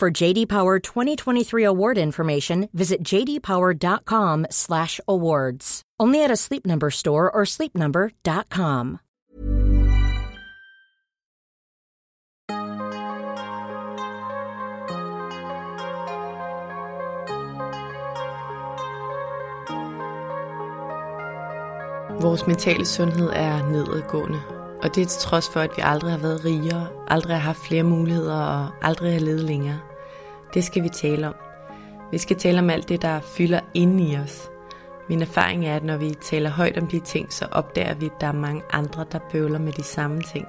For JD Power 2023 award information, visit jdpower.com/awards. Only at a Sleep Number store or sleepnumber.com. Vores mentale sundhed er nedadgående, og det er til trods for, at vi aldrig har været rigere, aldrig har haft flere muligheder og aldrig har levet længere. Det skal vi tale om. Vi skal tale om alt det, der fylder inde i os. Min erfaring er, at når vi taler højt om de ting, så opdager vi, at der er mange andre, der bøvler med de samme ting.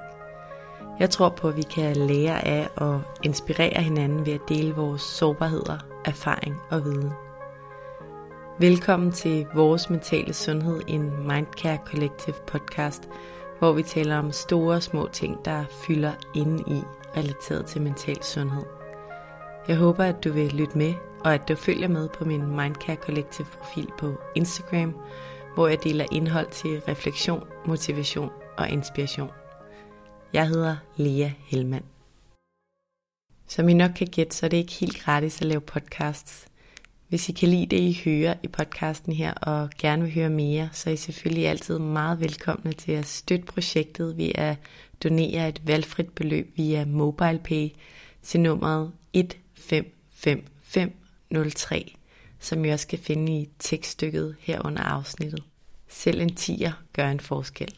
Jeg tror på, at vi kan lære af og inspirere hinanden ved at dele vores sårbarheder, erfaring og viden. Velkommen til Vores Mentale Sundhed, en Mindcare Collective podcast, hvor vi taler om store og små ting, der fylder inde i relateret til mental sundhed. Jeg håber, at du vil lytte med, og at du følger med på min Mindcare Collective profil på Instagram, hvor jeg deler indhold til refleksion, motivation og inspiration. Jeg hedder Lea Helmand. Som I nok kan gætte, så er det ikke helt gratis at lave podcasts. Hvis I kan lide det, I hører i podcasten her, og gerne vil høre mere, så er I selvfølgelig altid meget velkomne til at støtte projektet ved at donere et valgfrit beløb via MobilePay til nummeret 55503, som I også skal finde i tekststykket her under afsnittet. Selv en tiger gør en forskel.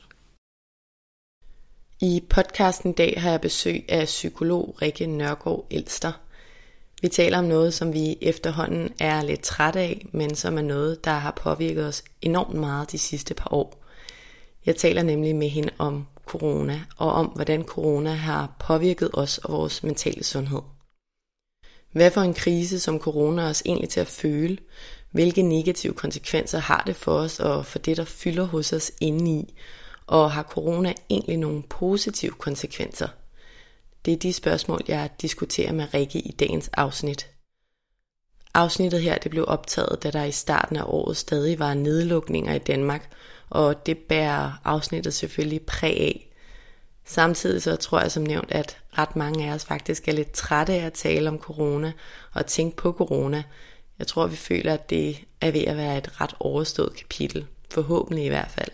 I podcasten i dag har jeg besøg af psykolog Rikke Nørgaard Elster. Vi taler om noget, som vi efterhånden er lidt trætte af, men som er noget, der har påvirket os enormt meget de sidste par år. Jeg taler nemlig med hende om corona, og om hvordan corona har påvirket os og vores mentale sundhed. Hvad for en krise, som corona os egentlig til at føle? Hvilke negative konsekvenser har det for os og for det, der fylder hos os indeni? Og har corona egentlig nogle positive konsekvenser? Det er de spørgsmål, jeg diskuterer med Rikke i dagens afsnit. Afsnittet her det blev optaget, da der i starten af året stadig var nedlukninger i Danmark, og det bærer afsnittet selvfølgelig præg af. Samtidig så tror jeg som nævnt, at ret mange af os faktisk er lidt trætte af at tale om corona og tænke på corona. Jeg tror, vi føler, at det er ved at være et ret overstået kapitel. Forhåbentlig i hvert fald.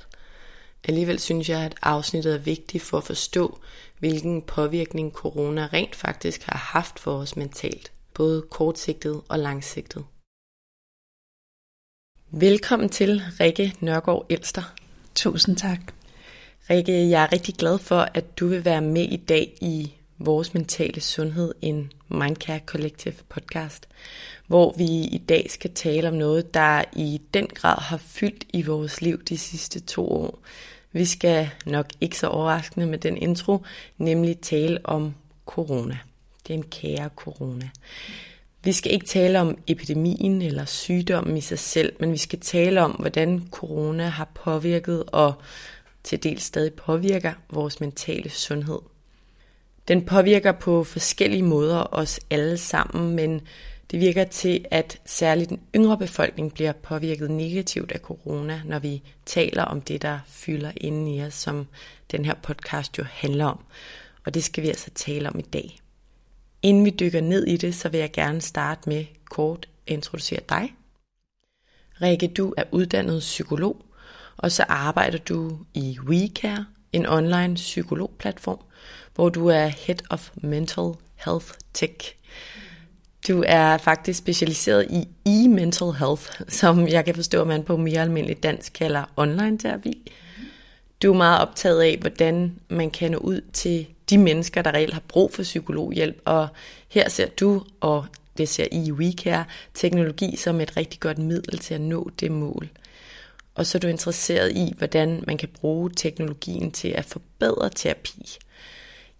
Alligevel synes jeg, at afsnittet er vigtigt for at forstå, hvilken påvirkning corona rent faktisk har haft for os mentalt, både kortsigtet og langsigtet. Velkommen til Rikke Nørgaard Elster. Tusind tak. Rikke, jeg er rigtig glad for, at du vil være med i dag i Vores Mentale Sundhed, en Mindcare Collective podcast, hvor vi i dag skal tale om noget, der i den grad har fyldt i vores liv de sidste to år. Vi skal nok ikke så overraskende med den intro, nemlig tale om corona. Den kære corona. Vi skal ikke tale om epidemien eller sygdommen i sig selv, men vi skal tale om, hvordan corona har påvirket og til dels stadig påvirker vores mentale sundhed. Den påvirker på forskellige måder os alle sammen, men det virker til, at særligt den yngre befolkning bliver påvirket negativt af corona, når vi taler om det, der fylder inden i os, som den her podcast jo handler om. Og det skal vi altså tale om i dag. Inden vi dykker ned i det, så vil jeg gerne starte med kort at introducere dig. Rikke, du er uddannet psykolog, og så arbejder du i WeCare, en online psykologplatform, hvor du er Head of Mental Health Tech. Du er faktisk specialiseret i e-mental health, som jeg kan forstå, at man på mere almindeligt dansk kalder online terapi. Du er meget optaget af, hvordan man kan nå ud til de mennesker, der reelt har brug for psykologhjælp, og her ser du, og det ser I i WeCare, teknologi som et rigtig godt middel til at nå det mål. Og så er du interesseret i, hvordan man kan bruge teknologien til at forbedre terapi.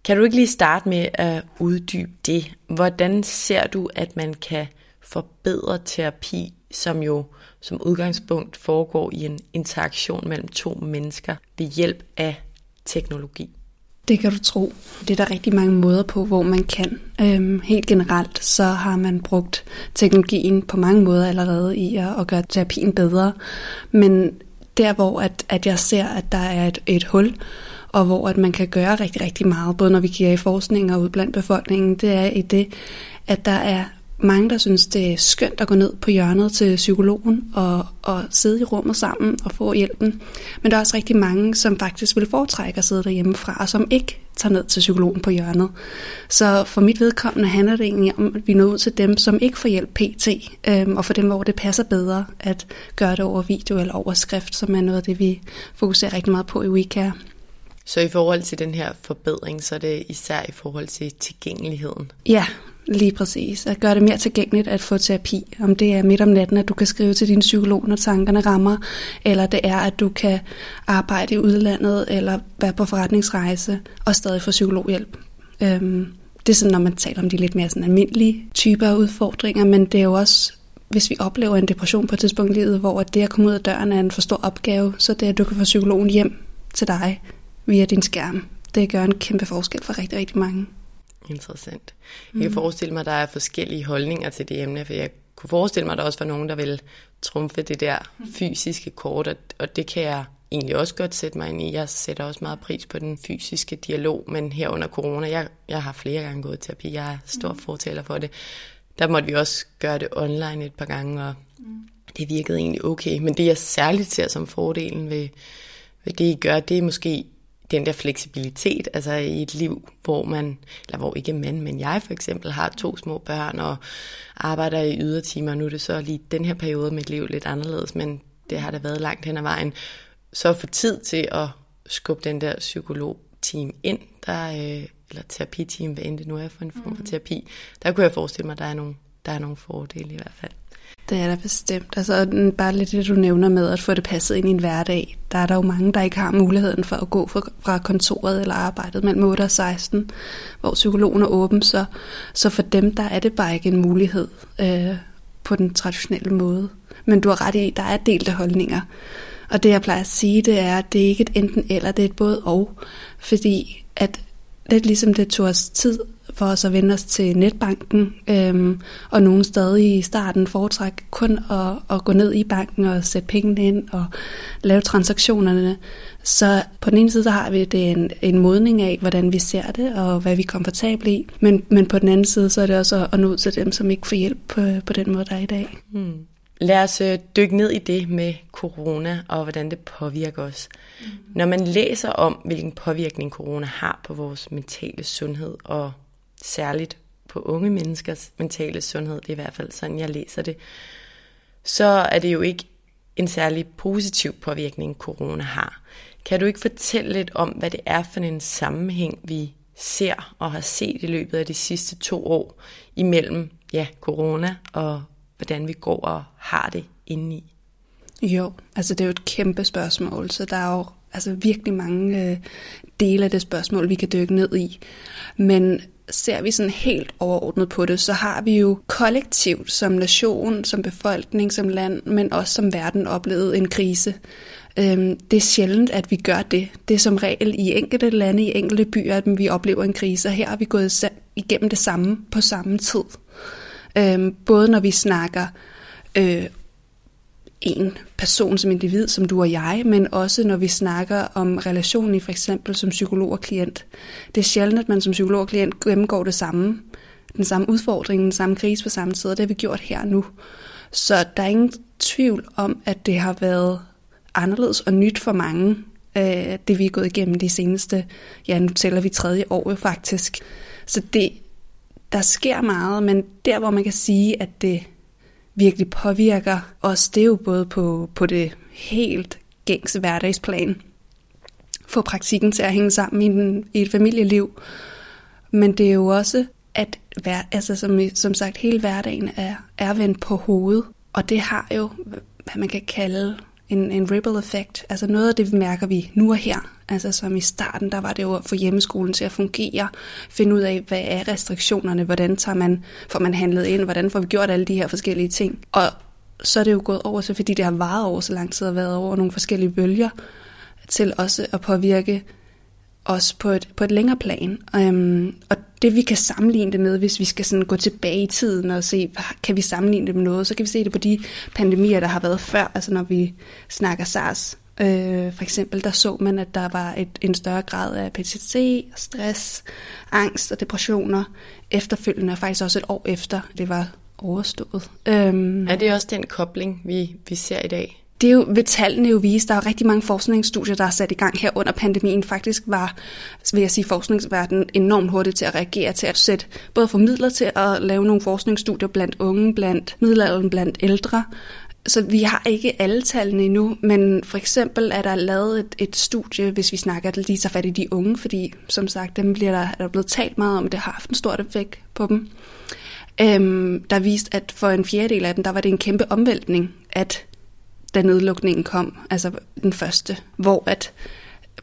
Kan du ikke lige starte med at uddybe det? Hvordan ser du, at man kan forbedre terapi, som jo som udgangspunkt foregår i en interaktion mellem to mennesker ved hjælp af teknologi? Det kan du tro. Det er der rigtig mange måder på, hvor man kan. Øhm, helt generelt så har man brugt teknologien på mange måder allerede i at, at gøre terapien bedre. Men der, hvor at, at jeg ser, at der er et, et hul, og hvor at man kan gøre rigtig, rigtig meget, både når vi kigger i forskning og ud blandt befolkningen, det er i det, at der er mange, der synes, det er skønt at gå ned på hjørnet til psykologen og, og sidde i rummet sammen og få hjælpen. Men der er også rigtig mange, som faktisk vil foretrække at sidde derhjemmefra, og som ikke tager ned til psykologen på hjørnet. Så for mit vedkommende handler det egentlig om, at vi når ud til dem, som ikke får hjælp PT, øhm, og for dem, hvor det passer bedre at gøre det over video eller over skrift, som er noget af det, vi fokuserer rigtig meget på i WeCare. Så i forhold til den her forbedring, så er det især i forhold til tilgængeligheden? Ja, Lige præcis. At gøre det mere tilgængeligt at få terapi. Om det er midt om natten, at du kan skrive til din psykolog, når tankerne rammer, eller det er, at du kan arbejde i udlandet, eller være på forretningsrejse, og stadig få psykologhjælp. Øhm, det er sådan, når man taler om de lidt mere sådan almindelige typer af udfordringer, men det er jo også hvis vi oplever en depression på et tidspunkt i livet, hvor det at komme ud af døren er en for stor opgave, så det at du kan få psykologen hjem til dig via din skærm, det gør en kæmpe forskel for rigtig, rigtig mange. Interessant. Jeg kan mm. forestille mig, at der er forskellige holdninger til det emne, for jeg kunne forestille mig, at der også var nogen, der vil trumfe det der mm. fysiske kort, og, og det kan jeg egentlig også godt sætte mig ind i. Jeg sætter også meget pris på den fysiske dialog, men her under corona, jeg, jeg har flere gange gået i terapi, jeg er stor mm. fortaler for det. Der måtte vi også gøre det online et par gange, og mm. det virkede egentlig okay. Men det, jeg særligt ser som fordelen ved, ved det, I gør, det er måske den der fleksibilitet, altså i et liv, hvor man, eller hvor ikke man, men jeg for eksempel har to små børn og arbejder i ydertimer, nu er det så lige den her periode af mit liv lidt anderledes, men det har da været langt hen ad vejen, så få tid til at skubbe den der psykologteam ind, der, øh, eller terapiteam, hvad end det nu er for en form for mm. terapi, der kunne jeg forestille mig, at der er nogle, der er nogle fordele i hvert fald. Det er der bestemt. Altså, bare lidt det, du nævner med at få det passet ind i en hverdag. Der er der jo mange, der ikke har muligheden for at gå fra kontoret eller arbejdet mellem 8 og 16, hvor psykologen er åben. Så, så for dem, der er det bare ikke en mulighed øh, på den traditionelle måde. Men du har ret i, der er delte holdninger. Og det, jeg plejer at sige, det er, at det er ikke et enten eller, det er et både og. Fordi at lidt ligesom det tog os tid for os at vende os til netbanken, øhm, og nogen stadig i starten foretræk kun at, at gå ned i banken og sætte pengene ind og lave transaktionerne. Så på den ene side så har vi det en, en modning af, hvordan vi ser det, og hvad vi er komfortable i, men, men på den anden side så er det også at, nå ud til dem, som ikke får hjælp på, på den måde, der er i dag. Hmm. Lad os øh, dykke ned i det med corona og hvordan det påvirker os. Mm. Når man læser om, hvilken påvirkning corona har på vores mentale sundhed og særligt på unge menneskers mentale sundhed, det er i hvert fald sådan, jeg læser det, så er det jo ikke en særlig positiv påvirkning, corona har. Kan du ikke fortælle lidt om, hvad det er for en sammenhæng, vi ser og har set i løbet af de sidste to år imellem ja, corona og hvordan vi går og har det indeni? Jo, altså det er jo et kæmpe spørgsmål, så der er jo altså virkelig mange øh, dele af det spørgsmål, vi kan dykke ned i. Men ser vi sådan helt overordnet på det, så har vi jo kollektivt som nation, som befolkning, som land, men også som verden oplevet en krise. Øhm, det er sjældent, at vi gør det. Det er som regel i enkelte lande, i enkelte byer, at vi oplever en krise, og her har vi gået igennem det samme på samme tid. Øhm, både når vi snakker øh, en person som individ, som du og jeg, men også når vi snakker om relationen i for eksempel som psykolog og klient. Det er sjældent, at man som psykolog og klient gennemgår det samme, den samme udfordring, den samme krise på samme tid, og det har vi gjort her nu. Så der er ingen tvivl om, at det har været anderledes og nyt for mange, øh, det vi er gået igennem de seneste, ja nu tæller vi tredje år jo faktisk. Så det, der sker meget, men der hvor man kan sige, at det virkelig påvirker os, det er jo både på, på det helt gængse hverdagsplan. Få praktikken til at hænge sammen i, den, i et familieliv. Men det er jo også, at hver, altså som, som sagt, hele hverdagen er, er vendt på hovedet. Og det har jo, hvad man kan kalde en, en ripple effect. Altså noget af det mærker vi nu og her. Altså som i starten, der var det jo at få hjemmeskolen til at fungere. Finde ud af, hvad er restriktionerne? Hvordan tager man, får man handlet ind? Hvordan får vi gjort alle de her forskellige ting? Og så er det jo gået over til, fordi det har varet over så lang tid og været over nogle forskellige bølger, til også at påvirke os på et, på et længere plan. Øhm, og det vi kan sammenligne det med, hvis vi skal sådan gå tilbage i tiden og se, kan vi sammenligne det med noget, så kan vi se det på de pandemier, der har været før, altså når vi snakker SARS. Øh, for eksempel, der så man, at der var et, en større grad af PTSD, stress, angst og depressioner efterfølgende, og faktisk også et år efter det var overstået. Øhm. er det også den kobling, vi, vi ser i dag? Det vil jo, ved tallene jo vise, der er rigtig mange forskningsstudier, der er sat i gang her under pandemien. Faktisk var, vil jeg sige, forskningsverdenen enormt hurtigt til at reagere til at sætte både for midler til at lave nogle forskningsstudier blandt unge, blandt middelalderen, blandt ældre. Så vi har ikke alle tallene endnu, men for eksempel er der lavet et, et studie, hvis vi snakker lige så fat i de unge, fordi som sagt, dem bliver der, er der blevet talt meget om, det har haft en stor effekt på dem. Øhm, der viste, at for en fjerdedel af dem, der var det en kæmpe omvæltning, at da nedlukningen kom, altså den første, hvor at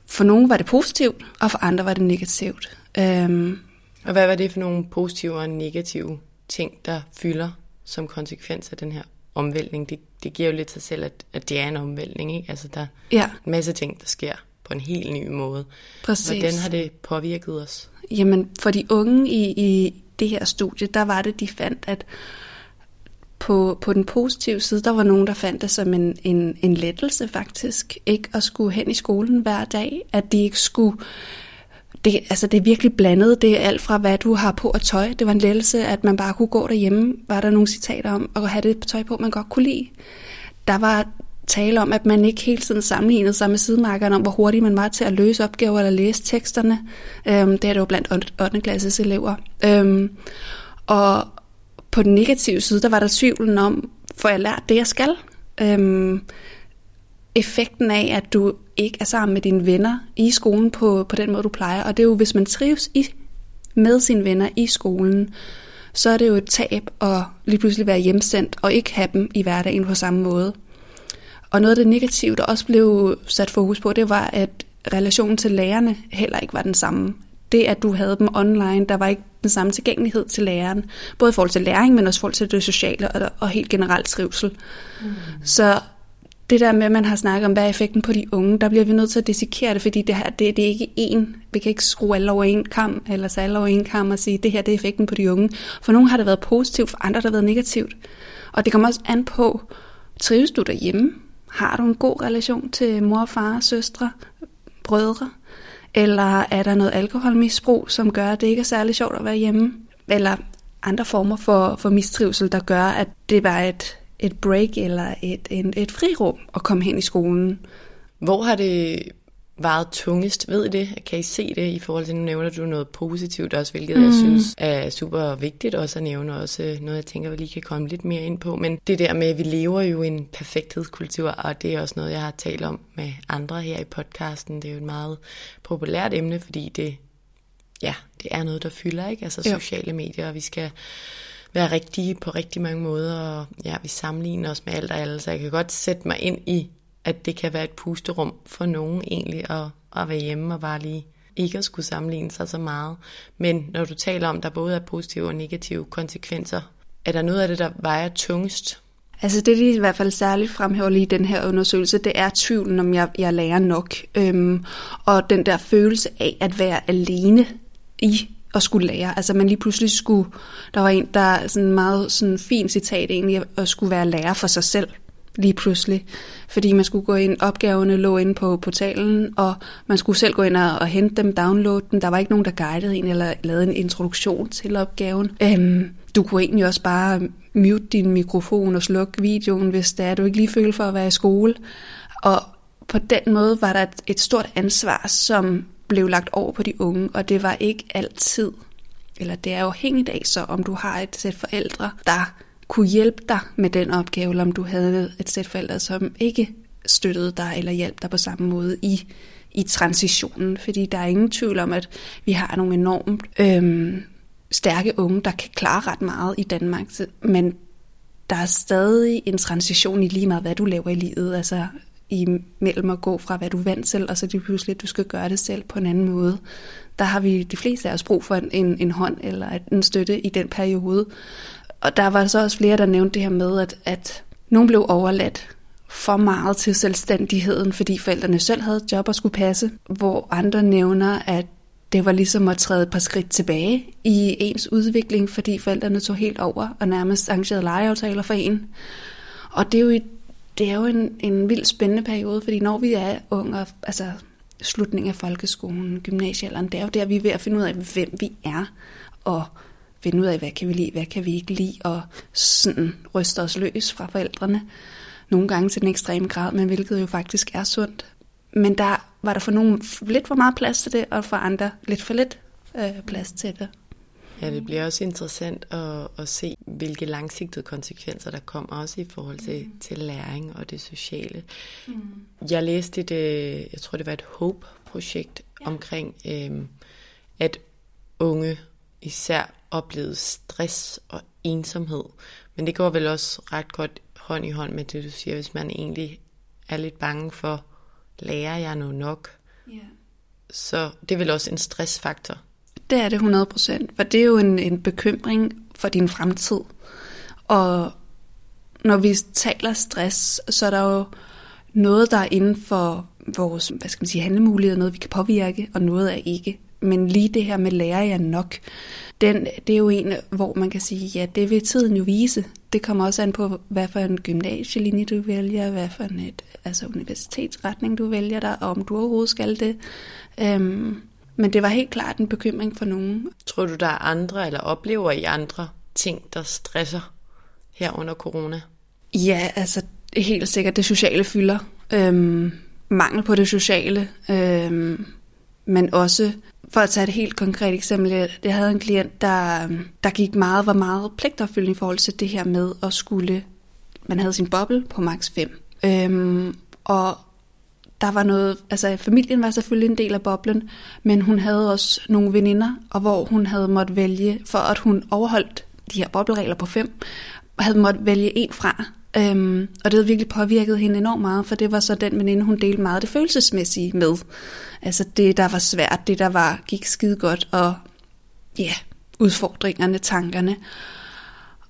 for nogle var det positivt, og for andre var det negativt. Øhm, og hvad var det for nogle positive og negative ting, der fylder som konsekvens af den her omvæltning? Det, det giver jo lidt sig selv, at, at det er en omvæltning, ikke? Altså der ja. er en masse ting, der sker på en helt ny måde. Præcis. Hvordan har det påvirket os? Jamen, for de unge i, i det her studie, der var det, de fandt, at på, på den positive side, der var nogen, der fandt det som en, en, en lettelse faktisk, ikke at skulle hen i skolen hver dag, at de ikke skulle det, altså det er virkelig blandet. Det er alt fra, hvad du har på at tøj. Det var en lettelse, at man bare kunne gå derhjemme, var der nogle citater om, at have det tøj på, man godt kunne lide. Der var tale om, at man ikke hele tiden sammenlignede sig med sidemarkerne om, hvor hurtigt man var til at løse opgaver eller læse teksterne. Øhm, det er det jo blandt 8. klasses elever. Øhm, og, på den negative side, der var der tvivlen om, får jeg lært det, jeg skal? Øhm, effekten af, at du ikke er sammen med dine venner i skolen på, på den måde, du plejer. Og det er jo, hvis man trives i, med sine venner i skolen, så er det jo et tab at lige pludselig være hjemsendt og ikke have dem i hverdagen på samme måde. Og noget af det negative, der også blev sat fokus på, det var, at relationen til lærerne heller ikke var den samme det, at du havde dem online, der var ikke den samme tilgængelighed til læreren. Både i forhold til læring, men også i forhold til det sociale og, og helt generelt trivsel. Mm. Så det der med, at man har snakket om, hvad er effekten på de unge, der bliver vi nødt til at dissekere det, fordi det her, det, det er ikke én. Vi kan ikke skrue alle over en kam, eller så alle over en kam og sige, det her det er effekten på de unge. For nogle har det været positivt, for andre har det været negativt. Og det kommer også an på, trives du derhjemme? Har du en god relation til mor, far, søstre, brødre? Eller er der noget alkoholmisbrug, som gør, at det ikke er særlig sjovt at være hjemme? Eller andre former for, for mistrivsel, der gør, at det var et, et break eller et, et, et frirum at komme hen i skolen. Hvor har det vejet tungest? Ved I det? Kan I se det i forhold til, nu nævner du noget positivt også, hvilket mm. jeg synes er super vigtigt også at nævne, også noget, jeg tænker, vi lige kan komme lidt mere ind på. Men det der med, at vi lever jo i en perfekthedskultur, og det er også noget, jeg har talt om med andre her i podcasten. Det er jo et meget populært emne, fordi det, ja, det er noget, der fylder, ikke? Altså jo. sociale medier, og vi skal være rigtige på rigtig mange måder, og ja, vi sammenligner os med alt og alle, så jeg kan godt sætte mig ind i at det kan være et pusterum for nogen egentlig at, at være hjemme og bare lige ikke at skulle sammenligne sig så meget. Men når du taler om, at der både er positive og negative konsekvenser, er der noget af det, der vejer tungest? Altså det, de i hvert fald særligt fremhæver lige i den her undersøgelse, det er tvivlen, om jeg, jeg lærer nok. Øhm, og den der følelse af at være alene i at skulle lære. Altså man lige pludselig skulle, der var en, der sådan meget sådan fin citat egentlig, at skulle være lærer for sig selv lige pludselig. Fordi man skulle gå ind, opgaverne lå inde på portalen, og man skulle selv gå ind og, og hente dem, downloade dem. Der var ikke nogen, der guidede en eller lavede en introduktion til opgaven. Øhm, du kunne egentlig også bare mute din mikrofon og slukke videoen, hvis det er, du ikke lige føler for at være i skole. Og på den måde var der et, et stort ansvar, som blev lagt over på de unge, og det var ikke altid, eller det er afhængigt af så, om du har et sæt forældre, der kunne hjælpe dig med den opgave, eller om du havde et sæt forældre, som ikke støttede dig eller hjalp dig på samme måde i, i transitionen. Fordi der er ingen tvivl om, at vi har nogle enormt øhm, stærke unge, der kan klare ret meget i Danmark. Men der er stadig en transition i lige meget, hvad du laver i livet. Altså imellem at gå fra, hvad du er vant til, og så det pludselig, at du skal gøre det selv på en anden måde. Der har vi de fleste af os brug for en, en hånd eller en støtte i den periode. Og der var så også flere, der nævnte det her med, at, at nogen blev overladt for meget til selvstændigheden, fordi forældrene selv havde et job at skulle passe, hvor andre nævner, at det var ligesom at træde et par skridt tilbage i ens udvikling, fordi forældrene tog helt over og nærmest arrangerede legeaftaler for en. Og det er jo, det er jo en, en vild spændende periode, fordi når vi er unge, altså slutningen af folkeskolen, gymnasiealderen, det er jo der, vi er ved at finde ud af, hvem vi er, og finde ud af, hvad kan vi lide, hvad kan vi ikke lide, og sådan ryste os løs fra forældrene. Nogle gange til den ekstreme grad, men hvilket jo faktisk er sundt. Men der var der for nogen lidt for meget plads til det, og for andre lidt for lidt øh, plads til det. Ja, det bliver også interessant at, at se, hvilke langsigtede konsekvenser der kommer, også i forhold til, mm. til læring og det sociale. Mm. Jeg læste et, øh, jeg tror det var et HOPE-projekt ja. omkring, øh, at unge især oplevede stress og ensomhed. Men det går vel også ret godt hånd i hånd med det, du siger, hvis man egentlig er lidt bange for, lærer jeg nu nok? Yeah. Så det er vel også en stressfaktor. Det er det 100 procent, for det er jo en, en bekymring for din fremtid. Og når vi taler stress, så er der jo noget, der er inden for vores hvad skal man sige, handlemuligheder, noget vi kan påvirke, og noget er ikke. Men lige det her med lærer jeg nok, den, det er jo en, hvor man kan sige, ja, det vil tiden jo vise. Det kommer også an på, hvad for en gymnasielinje du vælger, hvad for en et, altså universitetsretning du vælger der, og om du overhovedet skal det. Øhm, men det var helt klart en bekymring for nogen. Tror du, der er andre, eller oplever I andre ting, der stresser her under corona? Ja, altså helt sikkert det sociale fylder. Øhm, mangel på det sociale. Øhm, men også for at tage et helt konkret eksempel, jeg havde en klient, der, der gik meget, var meget pligtopfyldende i forhold til det her med at skulle, man havde sin boble på max 5. Øhm, og der var noget, altså familien var selvfølgelig en del af boblen, men hun havde også nogle veninder, og hvor hun havde måttet vælge, for at hun overholdt de her bobleregler på 5, havde måttet vælge en fra. Øhm, og det havde virkelig påvirket hende enormt meget, for det var så den veninde, hun delte meget det følelsesmæssige med. Altså det, der var svært, det der var, gik skide godt, og ja, yeah, udfordringerne, tankerne.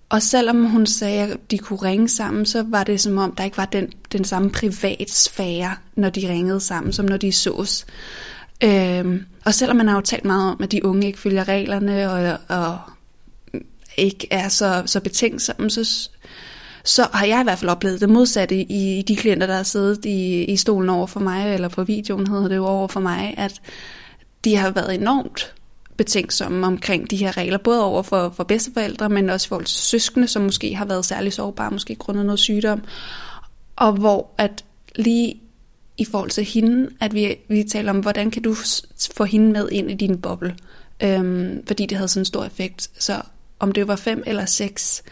Og selvom hun sagde, at de kunne ringe sammen, så var det som om, der ikke var den, den samme privatsfære, når de ringede sammen, som når de sås. Øhm, og selvom man har jo talt meget om, at de unge ikke følger reglerne og, og ikke er så, så betænksomme, så, så har jeg i hvert fald oplevet det modsatte i, i de klienter, der har siddet i, i stolen over for mig, eller på videoen hedder det jo over for mig, at de har været enormt betænksomme omkring de her regler, både over for, for bedsteforældre, men også for søskende, som måske har været særlig sårbare, måske grundet noget sygdom, og hvor at lige i forhold til hende, at vi, vi taler om, hvordan kan du få hende med ind i din boble, øhm, fordi det havde sådan en stor effekt. Så om det var fem eller seks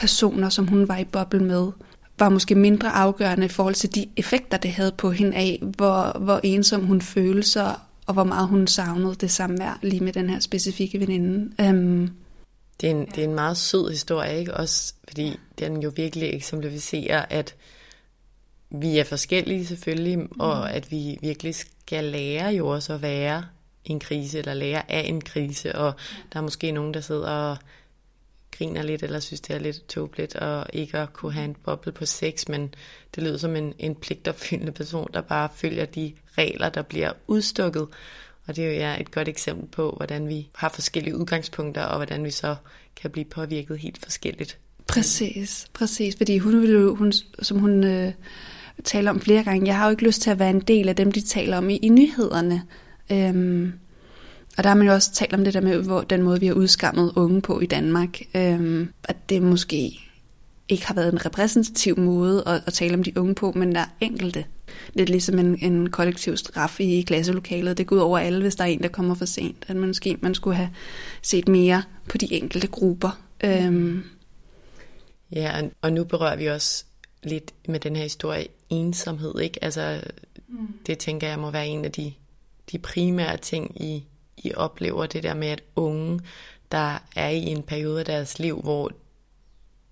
personer, som hun var i boble med, var måske mindre afgørende i forhold til de effekter, det havde på hende af, hvor, hvor ensom hun følte sig, og hvor meget hun savnede det samvær lige med den her specifikke veninde. Um, det, er en, det er en meget sød historie, ikke? Også fordi den jo virkelig eksemplificerer, at vi er forskellige selvfølgelig, mm. og at vi virkelig skal lære jo også at være i en krise, eller lære af en krise, og der er måske nogen, der sidder og griner lidt, eller synes, det er lidt tåbeligt, og ikke at kunne have en boble på sex, men det lyder som en, en pligtopfyldende person, der bare følger de regler, der bliver udstukket. Og det er jo ja, et godt eksempel på, hvordan vi har forskellige udgangspunkter, og hvordan vi så kan blive påvirket helt forskelligt. Præcis, præcis. Fordi hun vil jo, hun, som hun øh, taler om flere gange, jeg har jo ikke lyst til at være en del af dem, de taler om i, i nyhederne. Øhm, og der har man jo også talt om det der med, hvor den måde, vi har udskammet unge på i Danmark, øhm, at det måske ikke har været en repræsentativ måde at, at tale om de unge på, men der er enkelte. Lidt ligesom en, en kollektiv straf i klasselokalet. Det går ud over alle, hvis der er en, der kommer for sent. At man måske man skulle have set mere på de enkelte grupper. Øhm. Ja, og nu berører vi også lidt med den her historie ensomhed, ikke? Altså, mm. det tænker jeg må være en af de, de primære ting i, i oplever det der med, at unge, der er i en periode af deres liv, hvor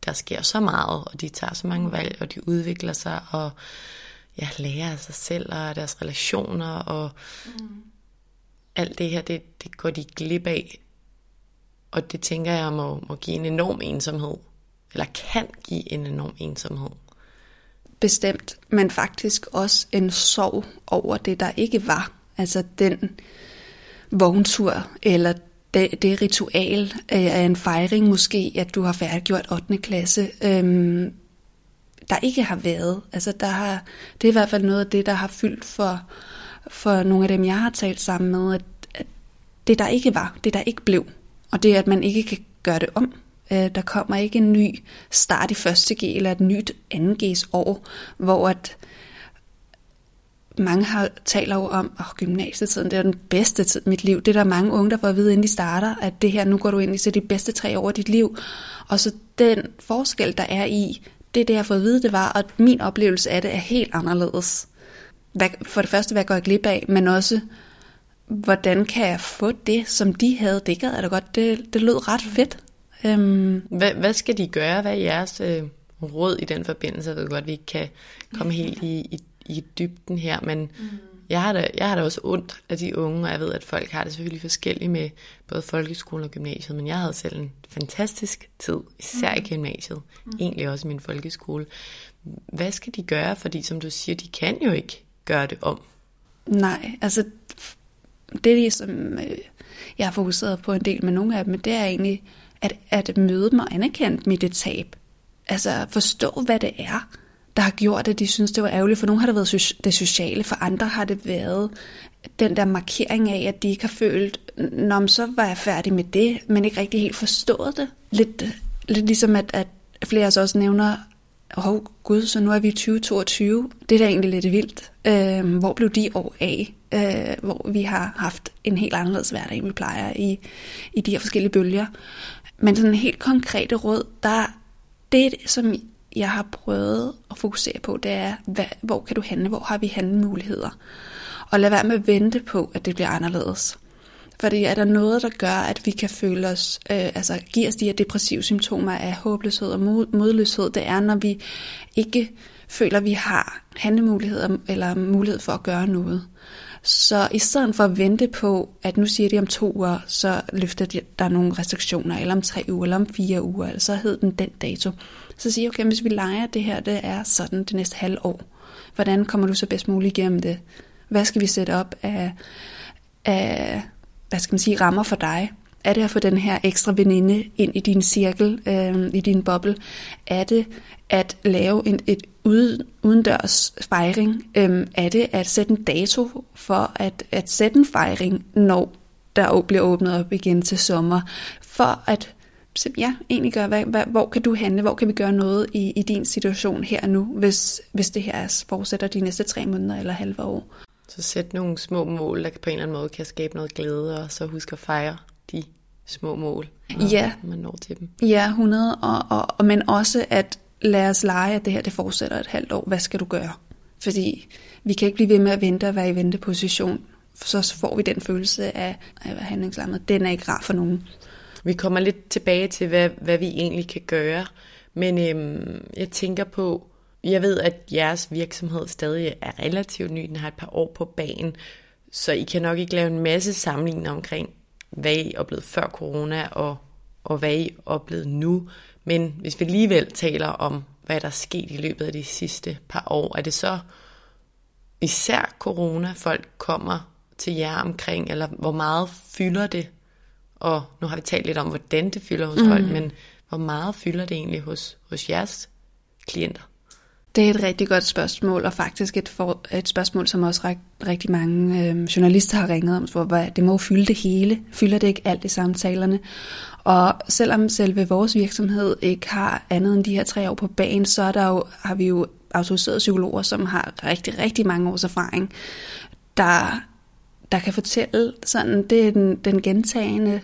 der sker så meget, og de tager så mange valg, og de udvikler sig, og ja, lærer af sig selv og deres relationer og mm. alt det her, det, det går de glip af. Og det tænker jeg må, må give en enorm ensomhed, eller kan give en enorm ensomhed. Bestemt, men faktisk også en sorg over det, der ikke var. Altså den vogntur, eller det, det ritual øh, af en fejring måske, at du har færdiggjort 8. klasse, øhm, der ikke har været. Altså der har, det er i hvert fald noget af det, der har fyldt for, for nogle af dem, jeg har talt sammen med, at, at det der ikke var, det der ikke blev, og det at man ikke kan gøre det om. Øh, der kommer ikke en ny start i første G eller et nyt 2 G's år, hvor at mange har, taler jo om, at oh, gymnasietiden det er den bedste tid i mit liv. Det er der mange unge, der får at vide, inden de starter, at det her, nu går du ind i så de bedste tre år af dit liv. Og så den forskel, der er i, det er det, jeg har fået at vide, det var, og min oplevelse af det er helt anderledes. Hvad, for det første, hvad går jeg glip af, men også, hvordan kan jeg få det, som de havde? Det gad jeg da godt. Det, det lød ret fedt. Øhm. hvad, hvad skal de gøre? Hvad er jeres øh, råd i den forbindelse? Jeg ved godt, vi ikke kan komme helt i, i, i dybden her, men mm. jeg, har da, jeg har da også ondt af de unge, og jeg ved, at folk har det selvfølgelig forskelligt med både folkeskolen og gymnasiet, men jeg havde selv en fantastisk tid, især mm. i gymnasiet, mm. egentlig også i min folkeskole. Hvad skal de gøre? Fordi som du siger, de kan jo ikke gøre det om. Nej, altså det, som øh, jeg har fokuseret på en del med nogle af dem, det er egentlig at, at møde dem og anerkende mit tab. Altså forstå, hvad det er, der har gjort, at de synes, det var ærgerligt. For nogle har det været det sociale, for andre har det været den der markering af, at de ikke har følt, når så var jeg færdig med det, men ikke rigtig helt forstået det. Lidt, lidt ligesom, at, at flere af os også nævner, åh oh, gud, så nu er vi 2022. Det er da egentlig lidt vildt. Øh, hvor blev de år af? Øh, hvor vi har haft en helt anderledes hverdag, end vi plejer i, i de her forskellige bølger. Men sådan en helt konkrete råd, der det, som jeg har prøvet at fokusere på, det er, hvad, hvor kan du handle, hvor har vi handlemuligheder? Og lad være med at vente på, at det bliver anderledes. Fordi er der noget, der gør, at vi kan føle os, øh, altså give os de her depressive symptomer af håbløshed og modløshed, det er, når vi ikke føler, at vi har handlemuligheder eller mulighed for at gøre noget. Så i stedet for at vente på, at nu siger de om to uger, så løfter de, der nogle restriktioner, eller om tre uger, eller om fire uger, eller så hed den den dato. Så siger jeg, okay, hvis vi leger det her, det er sådan det næste halve år. Hvordan kommer du så bedst muligt igennem det? Hvad skal vi sætte op af, af hvad skal man sige, rammer for dig? Er det at få den her ekstra veninde ind i din cirkel, øh, i din boble? Er det at lave en, et udendørs fejring? Øh, er det at sætte en dato for at, at sætte en fejring, når der bliver åbnet op igen til sommer? For at ja, egentlig gøre, hvad, hvad, hvor kan du handle, hvor kan vi gøre noget i, i din situation her og nu, hvis, hvis det her fortsætter de næste tre måneder eller halve år. Så sæt nogle små mål, der på en eller anden måde kan skabe noget glæde, og så husk at fejre de små mål, når ja. man når til dem. Ja, 100, og, og, og, men også at lad os lege, at det her det fortsætter et halvt år. Hvad skal du gøre? Fordi vi kan ikke blive ved med at vente og være i venteposition, for så får vi den følelse af at være handlingslammet. Den er ikke rar for nogen. Vi kommer lidt tilbage til, hvad, hvad vi egentlig kan gøre. Men øhm, jeg tænker på, jeg ved, at jeres virksomhed stadig er relativt ny. Den har et par år på banen. Så I kan nok ikke lave en masse sammenligninger omkring, hvad I oplevede før corona og, og hvad I oplevede nu. Men hvis vi alligevel taler om, hvad der er sket i løbet af de sidste par år, er det så især corona, folk kommer til jer omkring, eller hvor meget fylder det og nu har vi talt lidt om, hvordan det fylder hos mm. folk, men hvor meget fylder det egentlig hos, hos jeres klienter? Det er et rigtig godt spørgsmål, og faktisk et, for, et spørgsmål, som også ret, rigtig mange øh, journalister har ringet om, hvor det må fylde det hele. Fylder det ikke alt i samtalerne? Og selvom selve vores virksomhed ikke har andet end de her tre år på banen, så er der jo, har vi jo autoriserede psykologer, som har rigtig, rigtig mange års erfaring, der der kan fortælle sådan, det er den, den gentagende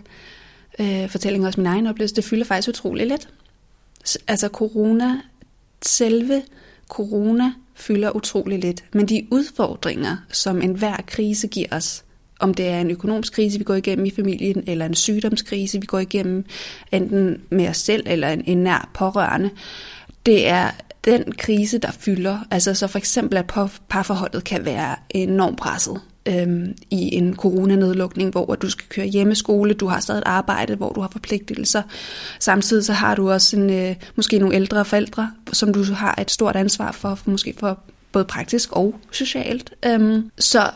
øh, fortælling, også min egen oplevelse, det fylder faktisk utrolig let. Altså corona, selve corona fylder utrolig lidt, men de udfordringer, som enhver krise giver os, om det er en økonomisk krise, vi går igennem i familien, eller en sygdomskrise, vi går igennem enten med os selv eller en, en nær pårørende, det er den krise, der fylder, altså så for eksempel, at parforholdet kan være enormt presset øhm, i en coronanedlukning, hvor du skal køre hjemmeskole, du har stadig et arbejde, hvor du har forpligtelser. Samtidig så har du også en, øh, måske nogle ældre forældre, som du har et stort ansvar for, for måske for både praktisk og socialt. Øhm, så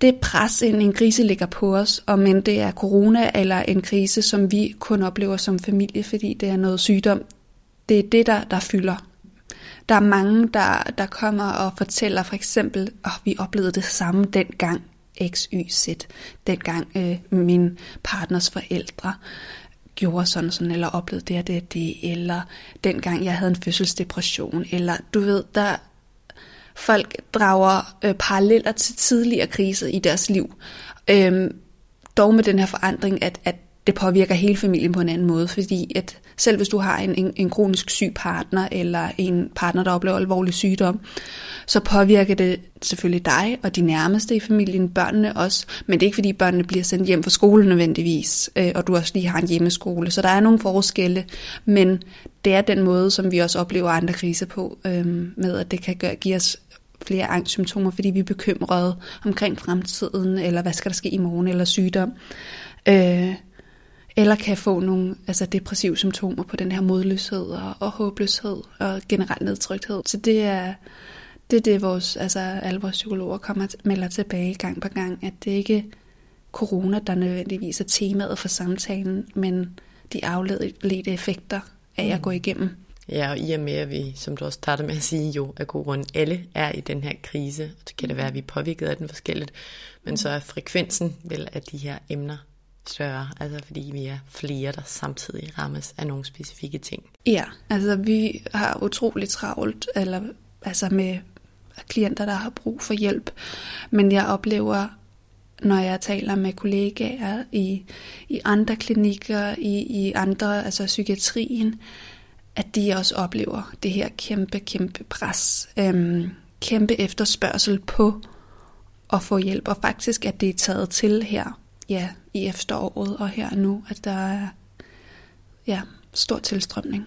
det pres, en, en krise ligger på os, om end det er corona eller en krise, som vi kun oplever som familie, fordi det er noget sygdom, det er det, der, der fylder. Der er mange, der, der kommer og fortæller for eksempel, at oh, vi oplevede det samme dengang X, Y, Z, dengang øh, min partners forældre gjorde sådan sådan, eller oplevede det og det og det, eller dengang jeg havde en fødselsdepression, eller du ved, der folk drager øh, paralleller til tidligere kriser i deres liv. Øhm, dog med den her forandring, at, at det påvirker hele familien på en anden måde, fordi at selv hvis du har en, en, en kronisk syg partner, eller en partner, der oplever alvorlig sygdom, så påvirker det selvfølgelig dig og de nærmeste i familien, børnene også, men det er ikke fordi børnene bliver sendt hjem fra skolen nødvendigvis, øh, og du også lige har en hjemmeskole, så der er nogle forskelle, men det er den måde, som vi også oplever andre kriser på, øh, med at det kan gøre, give os flere angstsymptomer, fordi vi er bekymrede omkring fremtiden, eller hvad skal der ske i morgen, eller sygdom. Øh, eller kan få nogle altså depressive symptomer på den her modløshed og, og håbløshed og generelt nedtrykthed. Så det er det, er det vores, altså alle vores psykologer kommer melder tilbage gang på gang, at det ikke corona, der nødvendigvis er temaet for samtalen, men de afledte effekter af at mm. gå igennem. Ja, og i og med, at vi, som du også startede med at sige, jo af god grund, alle er i den her krise, så kan det være, at vi er påvirket af den forskelligt, men så er frekvensen vel af de her emner større, altså fordi vi er flere, der samtidig rammes af nogle specifikke ting. Ja, altså vi har utroligt travlt, eller altså med klienter, der har brug for hjælp, men jeg oplever, når jeg taler med kollegaer i, i andre klinikker, i, i andre, altså psykiatrien, at de også oplever det her kæmpe, kæmpe pres, øhm, kæmpe efterspørgsel på at få hjælp, og faktisk at det er taget til her. Ja, i efteråret og her nu, at der er ja, stor tilstrømning.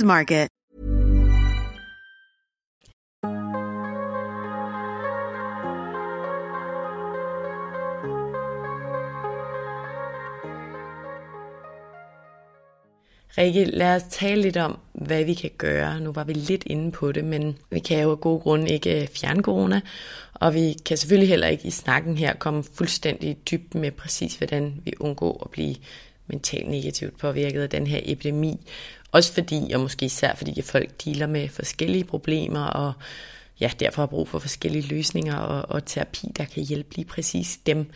Market. Rikke, lad os tale lidt om, hvad vi kan gøre. Nu var vi lidt inde på det, men vi kan jo af gode grunde ikke øh, fjerne corona, og vi kan selvfølgelig heller ikke i snakken her komme fuldstændig dybt med præcis, hvordan vi undgår at blive mentalt negativt påvirket af den her epidemi. Også fordi, og måske især fordi, at folk dealer med forskellige problemer, og ja, derfor har brug for forskellige løsninger og, og terapi, der kan hjælpe lige præcis dem.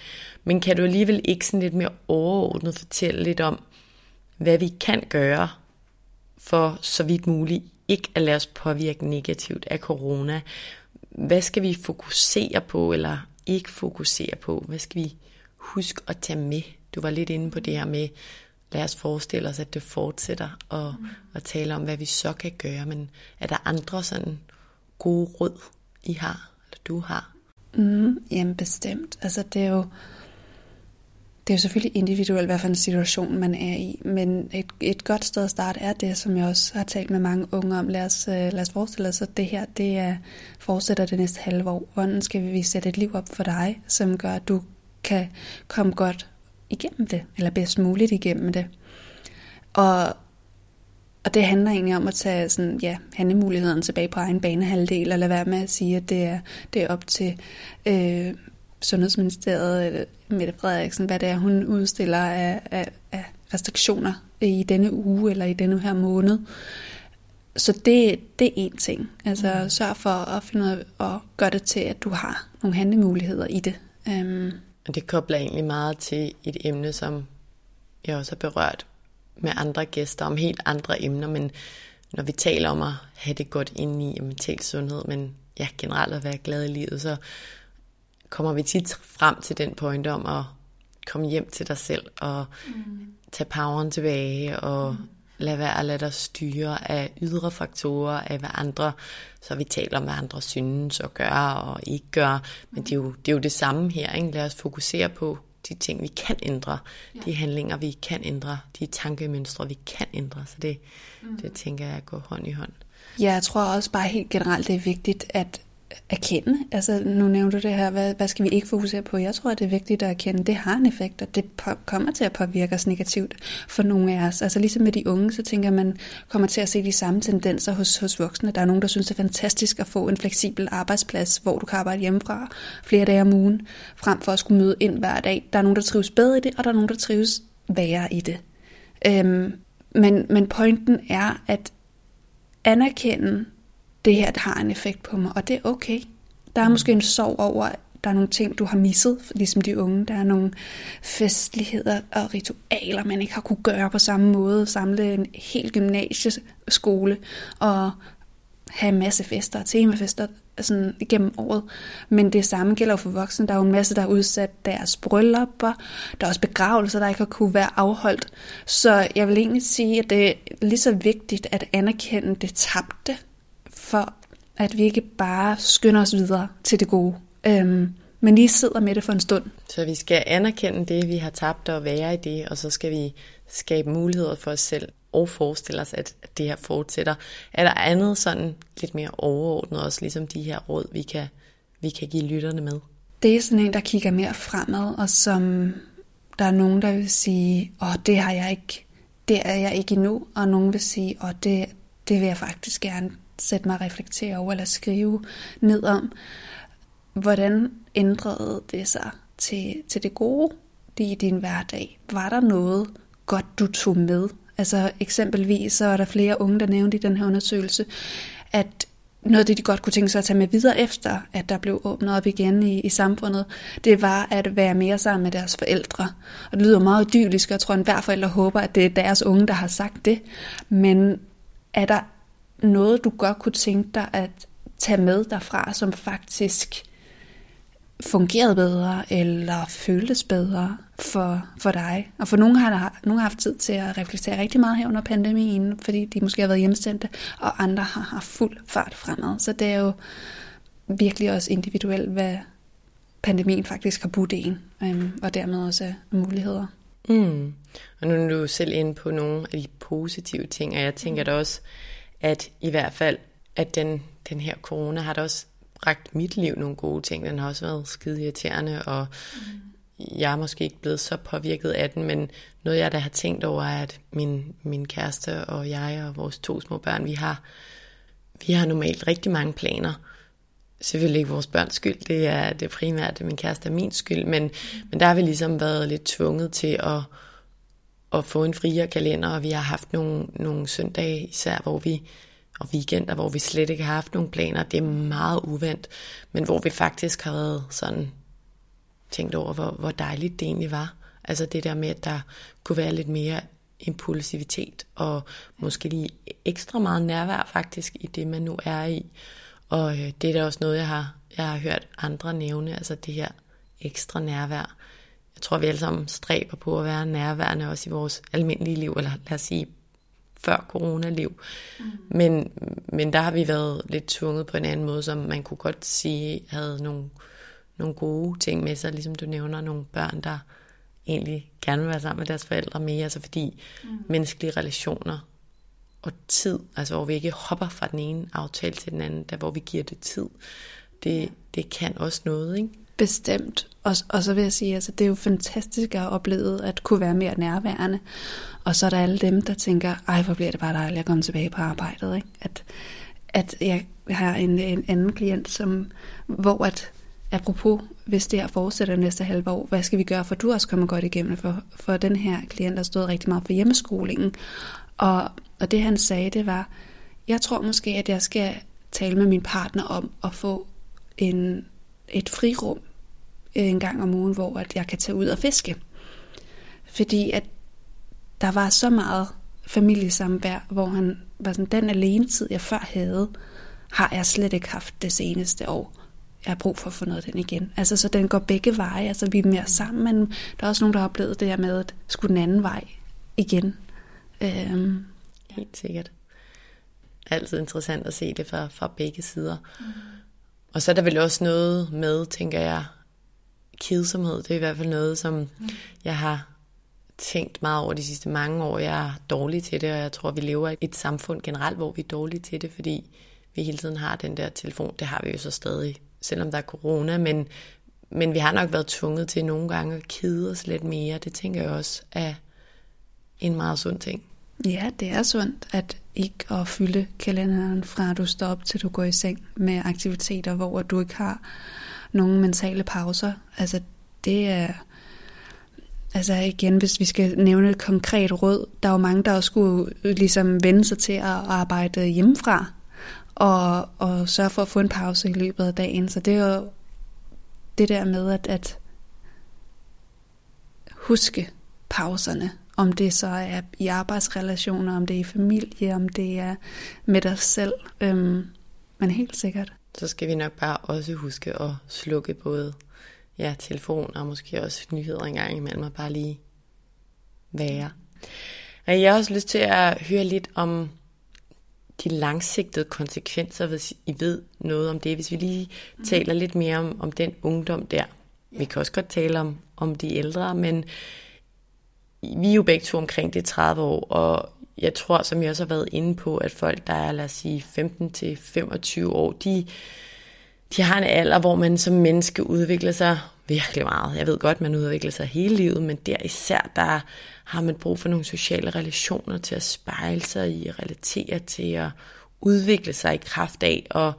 Men kan du alligevel ikke sådan lidt mere overordnet fortælle lidt om, hvad vi kan gøre for så vidt muligt ikke at lade os påvirke negativt af corona? Hvad skal vi fokusere på, eller ikke fokusere på? Hvad skal vi huske at tage med du var lidt inde på det her med, lad os forestille os, at det fortsætter, og, mm. og tale om, hvad vi så kan gøre. Men er der andre sådan gode råd, I har, eller du har? Mm, jamen bestemt. Altså det er jo det er jo selvfølgelig individuelt, hvad for en situation man er i, men et, et godt sted at starte er det, som jeg også har talt med mange unge om. Lad os, øh, lad os forestille os, at det her det er, fortsætter det næste halve år. Hvordan skal vi sætte et liv op for dig, som gør, at du kan komme godt igennem det, eller bedst muligt igennem det. Og, og det handler egentlig om at tage sådan, ja, handlemuligheden tilbage på egen banehalvdel, og lade være med at sige, at det er, det er op til øh, Sundhedsministeriet, eller Mette Frederiksen, hvad det er, hun udstiller af, af, af restriktioner i denne uge eller i denne her måned. Så det, det er en ting. Altså mm. sørg for at finde ud af at gøre det til, at du har nogle handlemuligheder i det. Um, og det kobler egentlig meget til et emne, som jeg også har berørt med andre gæster om helt andre emner, men når vi taler om at have det godt ind i mental sundhed, men ja, generelt at være glad i livet, så kommer vi tit frem til den pointe om at komme hjem til dig selv og mm. tage poweren tilbage og mm. Lade være at lade dig styre af ydre faktorer, af hvad andre, så vi taler om, hvad andre synes og gør og ikke gør, men det er jo det, er jo det samme her, ikke? lad os fokusere på de ting, vi kan ændre, ja. de handlinger, vi kan ændre, de tankemønstre, vi kan ændre, så det, mm. det tænker jeg går hånd i hånd. Ja, jeg tror også bare helt generelt, det er vigtigt, at erkende. Altså, nu nævnte du det her, hvad, hvad skal vi ikke fokusere på? Jeg tror, at det er vigtigt at erkende, det har en effekt, og det på, kommer til at påvirke os negativt for nogle af os. Altså ligesom med de unge, så tænker man kommer til at se de samme tendenser hos, hos voksne. Der er nogen, der synes, det er fantastisk at få en fleksibel arbejdsplads, hvor du kan arbejde hjemmefra flere dage om ugen, frem for at skulle møde ind hver dag. Der er nogen, der trives bedre i det, og der er nogen, der trives værre i det. Øhm, men, men pointen er at anerkende, det her det har en effekt på mig, og det er okay. Der er måske en sorg over, at der er nogle ting, du har misset, ligesom de unge. Der er nogle festligheder og ritualer, man ikke har kunne gøre på samme måde. Samle en hel gymnasieskole og have en masse fester og temafester sådan igennem året. Men det samme gælder for voksne. Der er jo en masse, der har udsat deres bryllupper. Der er også begravelser, der ikke har kunne være afholdt. Så jeg vil egentlig sige, at det er lige så vigtigt at anerkende det tabte, for at vi ikke bare skynder os videre til det gode, øhm, men lige sidder med det for en stund. Så vi skal anerkende det, vi har tabt og være i det, og så skal vi skabe muligheder for os selv og forestille os, at det her fortsætter. Er der andet sådan lidt mere overordnet også, ligesom de her råd, vi kan, vi kan give lytterne med? Det er sådan en, der kigger mere fremad, og som der er nogen, der vil sige, åh, det har jeg ikke, det er jeg ikke endnu, og nogen vil sige, åh, det, det vil jeg faktisk gerne sætte mig og reflektere over, eller skrive ned om, hvordan ændrede det sig til, til det gode i din hverdag? Var der noget godt, du tog med? Altså eksempelvis, så er der flere unge, der nævnte i den her undersøgelse, at noget af det, de godt kunne tænke sig at tage med videre efter, at der blev åbnet op igen i, i samfundet, det var at være mere sammen med deres forældre. Og det lyder meget idyllisk, og jeg tror, at hver forælder håber, at det er deres unge, der har sagt det. Men er der noget, du godt kunne tænke dig at tage med derfra, som faktisk fungerede bedre, eller føltes bedre for, for dig. Og for nogle har, nogle har haft tid til at reflektere rigtig meget her under pandemien, fordi de måske har været hjemsendte, og andre har haft fuld fart fremad. Så det er jo virkelig også individuelt, hvad pandemien faktisk har budt en, øhm, og dermed også muligheder. Mm. Og nu er du selv inde på nogle af de positive ting, og jeg tænker da også, at i hvert fald, at den, den her corona har da også bragt mit liv nogle gode ting. Den har også været skide irriterende, og mm. jeg er måske ikke blevet så påvirket af den, men noget jeg da har tænkt over er, at min, min kæreste og jeg og vores to små børn, vi har, vi har normalt rigtig mange planer. Selvfølgelig ikke vores børns skyld, det er det primært, det min kæreste er min skyld, men, men der har vi ligesom været lidt tvunget til at, at få en friere kalender, og vi har haft nogle, nogle søndage især, hvor vi, og weekender, hvor vi slet ikke har haft nogen planer. Det er meget uvendt, men hvor vi faktisk har været sådan tænkt over, hvor, hvor dejligt det egentlig var. Altså det der med, at der kunne være lidt mere impulsivitet, og måske lige ekstra meget nærvær faktisk i det, man nu er i. Og øh, det er da også noget, jeg har, jeg har hørt andre nævne, altså det her ekstra nærvær. Tror, vi alle sammen stræber på at være nærværende også i vores almindelige liv, eller lad os sige før coronaliv. Mm. Men, men der har vi været lidt tvunget på en anden måde, som man kunne godt sige havde nogle, nogle gode ting med sig, ligesom du nævner nogle børn, der egentlig gerne vil være sammen med deres forældre mere, altså fordi mm. menneskelige relationer og tid, altså hvor vi ikke hopper fra den ene aftale til den anden, der hvor vi giver det tid, det, det kan også noget, ikke? Bestemt. Og, og så vil jeg sige, altså det er jo fantastisk at opleve at kunne være mere nærværende. Og så er der alle dem, der tænker, ej hvor bliver det bare dejligt at komme tilbage på arbejdet. Ikke? At, at jeg har en, en anden klient, som, hvor at apropos, hvis det her fortsætter næste halve år, hvad skal vi gøre, for du også kommer godt igennem for, for den her klient, der stod rigtig meget for hjemmeskolingen. Og, og det han sagde, det var, jeg tror måske, at jeg skal tale med min partner om at få en, et frirum en gang om ugen, hvor at jeg kan tage ud og fiske. Fordi at der var så meget familiesamvær, hvor han var sådan, den alene tid, jeg før havde, har jeg slet ikke haft det seneste år. Jeg har brug for at få noget af den igen. Altså, så den går begge veje. Altså, vi er mere sammen, men der er også nogen, der har oplevet det her med, at skulle den anden vej igen. Øhm. Helt sikkert. Altid interessant at se det fra, fra begge sider. Mm. Og så er der vel også noget med, tænker jeg, kedsomhed. Det er i hvert fald noget, som mm. jeg har tænkt meget over de sidste mange år. Jeg er dårlig til det, og jeg tror, vi lever i et samfund generelt, hvor vi er dårlige til det, fordi vi hele tiden har den der telefon. Det har vi jo så stadig, selvom der er corona, men, men vi har nok været tvunget til nogle gange at kede os lidt mere. Det tænker jeg også er en meget sund ting. Ja, det er sundt at ikke at fylde kalenderen fra du står op til du går i seng med aktiviteter, hvor du ikke har nogen mentale pauser. Altså det er Altså igen, hvis vi skal nævne et konkret råd, der er jo mange, der også skulle ligesom vende sig til at arbejde hjemmefra, og, og sørge for at få en pause i løbet af dagen. Så det er jo det der med at, at huske pauserne, om det så er i arbejdsrelationer, om det er i familie, om det er med dig selv, øhm, men helt sikkert. Så skal vi nok bare også huske at slukke både ja, telefon og måske også nyheder engang imellem og bare lige være. Og jeg har også lyst til at høre lidt om de langsigtede konsekvenser, hvis I ved noget om det. Hvis vi lige mm. taler lidt mere om, om den ungdom der. Vi kan også godt tale om, om de ældre, men vi er jo begge to omkring det 30 år, og jeg tror, som jeg også har været inde på, at folk, der er, lad os sige, 15-25 år, de, de har en alder, hvor man som menneske udvikler sig virkelig meget. Jeg ved godt, man udvikler sig hele livet, men der især, der har man brug for nogle sociale relationer til at spejle sig i, relatere til at udvikle sig i kraft af, og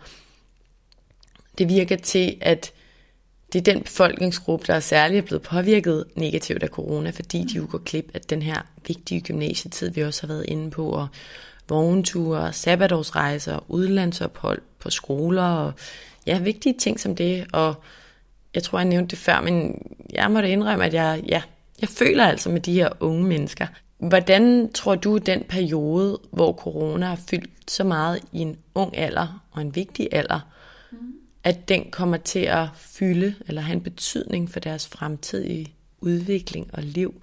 det virker til, at det er den befolkningsgruppe, der er særligt blevet påvirket negativt af corona, fordi de jo går klip af den her vigtige gymnasietid, vi også har været inde på, og vognture, sabbatårsrejser, udlandsophold på skoler, og ja, vigtige ting som det, og jeg tror, jeg nævnte det før, men jeg må da indrømme, at jeg, ja, jeg føler altså med de her unge mennesker. Hvordan tror du, den periode, hvor corona har fyldt så meget i en ung alder og en vigtig alder at den kommer til at fylde eller have en betydning for deres fremtidige udvikling og liv?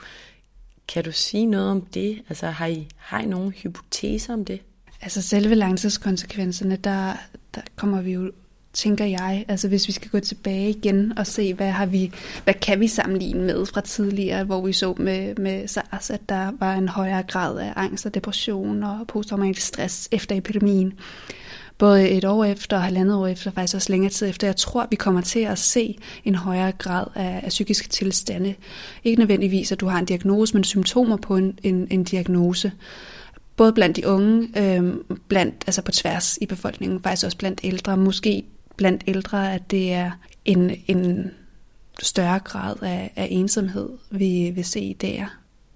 Kan du sige noget om det? Altså har I, har I nogle hypoteser om det? Altså selve langtidskonsekvenserne, der, der kommer vi jo tænker jeg. Altså hvis vi skal gå tilbage igen og se, hvad, har vi, hvad kan vi sammenligne med fra tidligere, hvor vi så med, med SARS, at der var en højere grad af angst og depression og posttraumatisk stress efter epidemien. Både et år efter og halvandet år efter, faktisk også længere tid efter. Jeg tror, vi kommer til at se en højere grad af, af psykiske tilstande. Ikke nødvendigvis, at du har en diagnose, men symptomer på en, en, en diagnose både blandt de unge, øh, blandt, altså på tværs i befolkningen, faktisk også blandt ældre, måske blandt ældre, at det er en, en større grad af, af ensomhed, vi vil se der.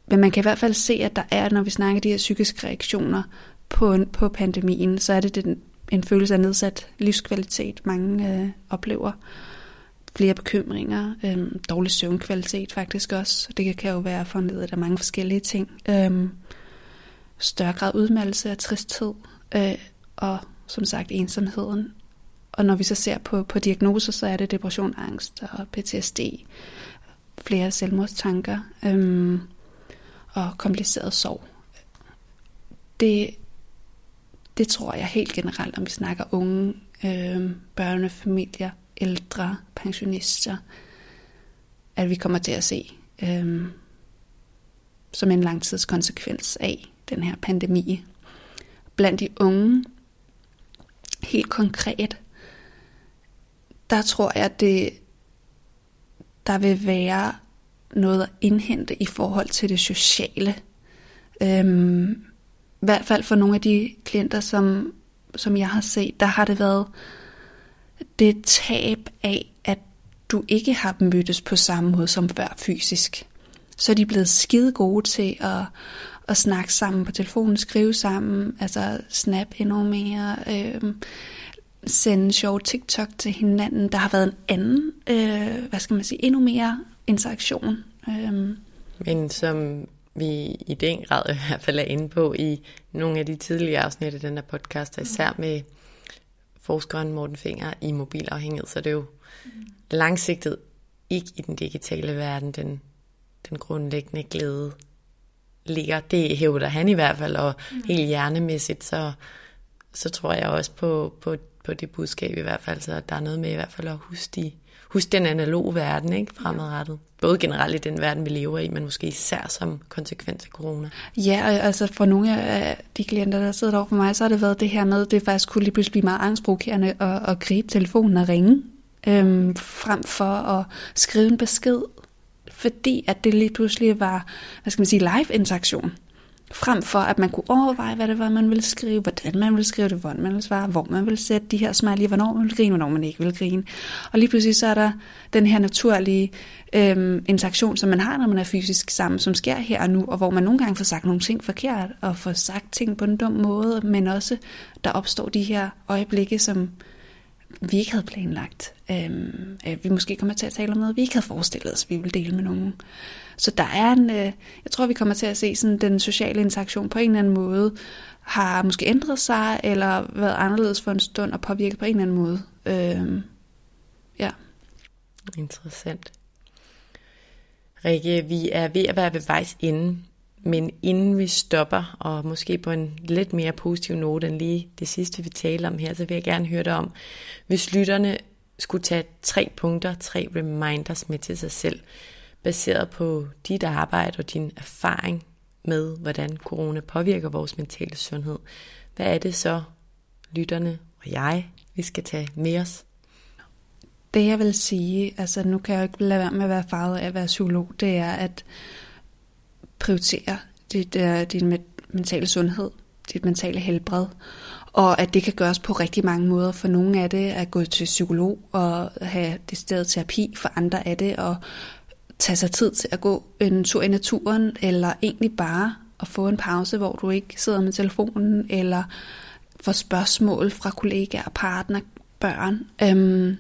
Men man kan i hvert fald se, at der er, når vi snakker de her psykiske reaktioner på, på pandemien, så er det den, en følelse af nedsat livskvalitet, mange øh, oplever. Flere bekymringer, øh, dårlig søvnkvalitet faktisk også. Det kan jo være foranledet af mange forskellige ting. Øh, større grad udmeldelse af tristhed, øh, og som sagt ensomheden. Og når vi så ser på, på diagnoser, så er det depression, angst og PTSD. flere selvmordstanker øhm, og kompliceret sorg. Det, det tror jeg helt generelt, om vi snakker unge, øh, børnefamilier, ældre, pensionister, at vi kommer til at se øh, som en langtidskonsekvens af den her pandemi. Blandt de unge, helt konkret, der tror jeg, at det, der vil være noget at indhente i forhold til det sociale. Øhm, i hvert fald for nogle af de klienter, som, som jeg har set, der har det været det tab af, at du ikke har mødtes på samme måde som før fysisk. Så er de blevet skide gode til at, at snakke sammen på telefonen, skrive sammen, altså snap endnu mere, øh, sende sjov TikTok til hinanden. Der har været en anden, øh, hvad skal man sige, endnu mere interaktion. Øh. Men som vi i den grad i hvert fald er inde på i nogle af de tidligere afsnit af den her podcast, især med forskeren Morten Finger i mobilafhængighed, så det er jo langsigtet ikke i den digitale verden, den, den grundlæggende glæde ligger. Det hævder han i hvert fald, og mm. helt hjernemæssigt, så, så tror jeg også på, på, på det budskab i hvert fald, så der er noget med i hvert fald at huske, de, huske den analoge verden ikke, fremadrettet. Både generelt i den verden, vi lever i, men måske især som konsekvens af corona. Ja, altså for nogle af de klienter, der sidder over for mig, så har det været det her med, det faktisk kunne lige pludselig blive meget angstprovokerende at, at gribe telefonen og ringe, øhm, frem for at skrive en besked fordi at det lige pludselig var, hvad skal man sige, live interaktion. Frem for at man kunne overveje, hvad det var, man ville skrive, hvordan man ville skrive det, hvordan man ville svare, hvor man ville sætte de her smiley, hvornår man ville grine, hvornår man ikke ville grine. Og lige pludselig så er der den her naturlige øhm, interaktion, som man har, når man er fysisk sammen, som sker her og nu, og hvor man nogle gange får sagt nogle ting forkert, og får sagt ting på en dum måde, men også der opstår de her øjeblikke, som vi ikke havde planlagt. Øhm, at vi måske kommer til at tale om noget, vi ikke havde forestillet os, vi ville dele med nogen. Så der er en, øh, jeg tror, vi kommer til at se sådan den sociale interaktion på en eller anden måde, har måske ændret sig, eller været anderledes for en stund, og påvirket på en eller anden måde. Øhm, ja. Interessant. Rikke, vi er ved at være ved vejs ende men inden vi stopper, og måske på en lidt mere positiv note end lige det sidste, vi taler om her, så vil jeg gerne høre dig om, hvis lytterne skulle tage tre punkter, tre reminders med til sig selv, baseret på dit arbejde og din erfaring med, hvordan corona påvirker vores mentale sundhed. Hvad er det så, lytterne og jeg, vi skal tage med os? Det jeg vil sige, altså nu kan jeg jo ikke lade være med at være farvet af at være psykolog, det er, at prioritere dit, uh, din mentale sundhed, dit mentale helbred, og at det kan gøres på rigtig mange måder. For nogle af det er at gå til psykolog og have det sted terapi, for andre er det at tage sig tid til at gå en tur i naturen, eller egentlig bare at få en pause, hvor du ikke sidder med telefonen, eller får spørgsmål fra kollegaer, partner, børn. Øhm,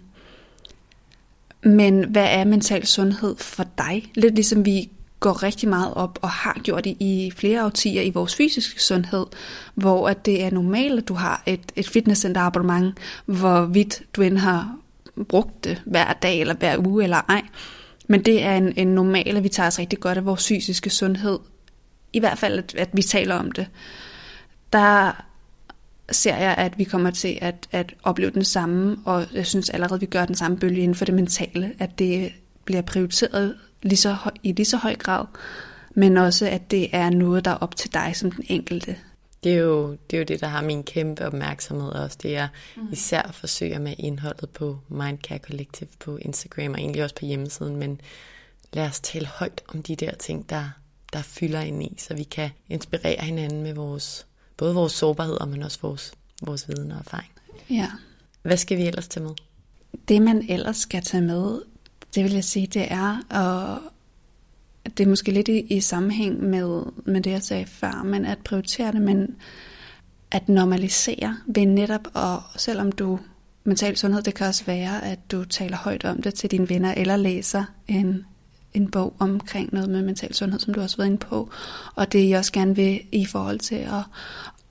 men hvad er mental sundhed for dig? Lidt ligesom vi går rigtig meget op og har gjort det i flere årtier i vores fysiske sundhed, hvor at det er normalt, at du har et, et fitnesscenter abonnement, hvorvidt du end har brugt det hver dag eller hver uge eller ej. Men det er en, en normal, at vi tager os rigtig godt af vores fysiske sundhed. I hvert fald, at, at vi taler om det. Der ser jeg, at vi kommer til at, at opleve den samme, og jeg synes allerede, at vi gør den samme bølge inden for det mentale, at det bliver prioriteret lige så i lige så høj grad, men også at det er noget, der er op til dig som den enkelte. Det er jo det, er jo det der har min kæmpe opmærksomhed også. Det er mm. især at forsøge med indholdet på Mindcare Collective på Instagram og egentlig også på hjemmesiden, men lad os tale højt om de der ting, der, der fylder ind i, så vi kan inspirere hinanden med vores, både vores sårbarhed, men også vores, vores viden og erfaring. Ja. Hvad skal vi ellers tage med? Det man ellers skal tage med, det vil jeg sige, det er, og det er måske lidt i, i sammenhæng med, med det, jeg sagde før, men at prioritere det, men at normalisere ved netop, og selvom du mental sundhed, det kan også være, at du taler højt om det til dine venner, eller læser en, en bog omkring noget med mental sundhed, som du også har været inde på. Og det jeg også gerne vil i forhold til at,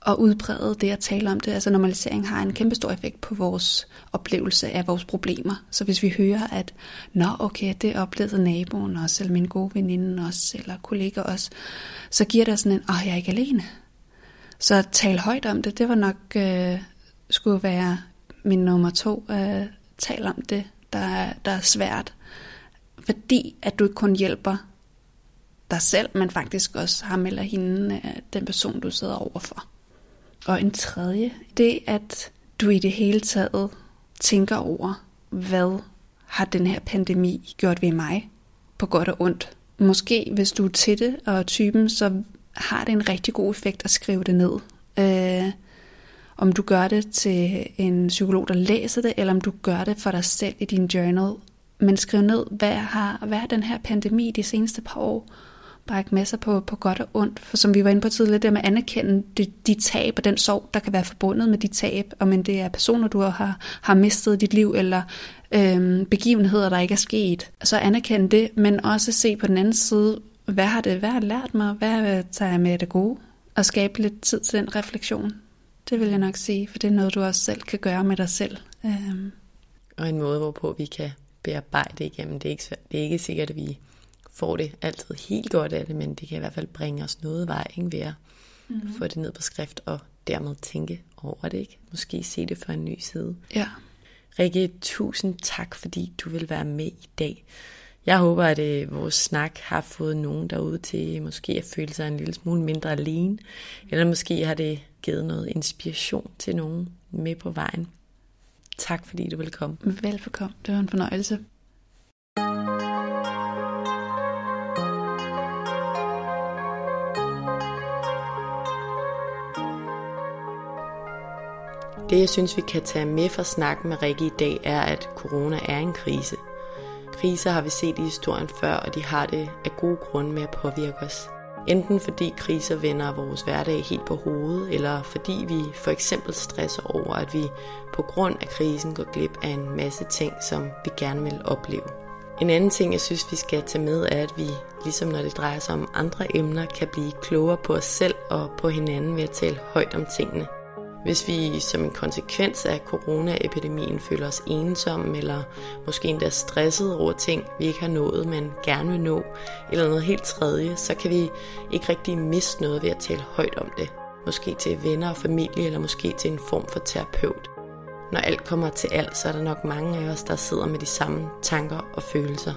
at udbrede det at tale om det. Altså normalisering har en kæmpe stor effekt på vores oplevelse af vores problemer. Så hvis vi hører, at nå okay, det oplevede naboen også, eller min gode veninde også, eller kollega også, så giver det sådan en, åh, jeg er ikke alene. Så at tale højt om det, det var nok, øh, skulle være min nummer to. Øh, tal om det, der er, der er svært. Fordi at du ikke kun hjælper dig selv, men faktisk også ham eller hende, øh, den person, du sidder overfor. Og en tredje, det at du i det hele taget tænker over, hvad har den her pandemi gjort ved mig, på godt og ondt. Måske hvis du er til det og typen, så har det en rigtig god effekt at skrive det ned. Øh, om du gør det til en psykolog, der læser det, eller om du gør det for dig selv i din journal. Men skriv ned, hvad har, hvad har den her pandemi de seneste par år brække med sig på, på godt og ondt. For som vi var inde på tidligere, det med at anerkende de, de tab og den sorg, der kan være forbundet med de tab, og men det er personer, du har, har mistet i dit liv, eller øhm, begivenheder, der ikke er sket. Så anerkende det, men også se på den anden side, hvad har det, hvad har det lært mig, hvad tager jeg med det gode, og skabe lidt tid til den refleksion. Det vil jeg nok sige, for det er noget, du også selv kan gøre med dig selv. Øhm. Og en måde, hvorpå vi kan bearbejde igennem. Det er ikke, det er ikke sikkert, at vi får det altid helt godt af det, men det kan i hvert fald bringe os noget vej ikke, ved at mm-hmm. få det ned på skrift og dermed tænke over det. Ikke? Måske se det fra en ny side. Ja. Rikke, tusind tak, fordi du vil være med i dag. Jeg håber, at øh, vores snak har fået nogen derude til måske at føle sig en lille smule mindre alene, eller måske har det givet noget inspiration til nogen med på vejen. Tak fordi du vil komme. Velbekomme. Det var en fornøjelse. Det jeg synes, vi kan tage med fra snakken med Rikke i dag, er, at corona er en krise. Kriser har vi set i historien før, og de har det af gode grunde med at påvirke os. Enten fordi kriser vender vores hverdag helt på hovedet, eller fordi vi for eksempel stresser over, at vi på grund af krisen går glip af en masse ting, som vi gerne vil opleve. En anden ting, jeg synes, vi skal tage med, er, at vi, ligesom når det drejer sig om andre emner, kan blive klogere på os selv og på hinanden ved at tale højt om tingene. Hvis vi som en konsekvens af coronaepidemien føler os ensomme, eller måske endda stresset over ting, vi ikke har nået, men gerne vil nå, eller noget helt tredje, så kan vi ikke rigtig miste noget ved at tale højt om det. Måske til venner og familie, eller måske til en form for terapeut. Når alt kommer til alt, så er der nok mange af os, der sidder med de samme tanker og følelser.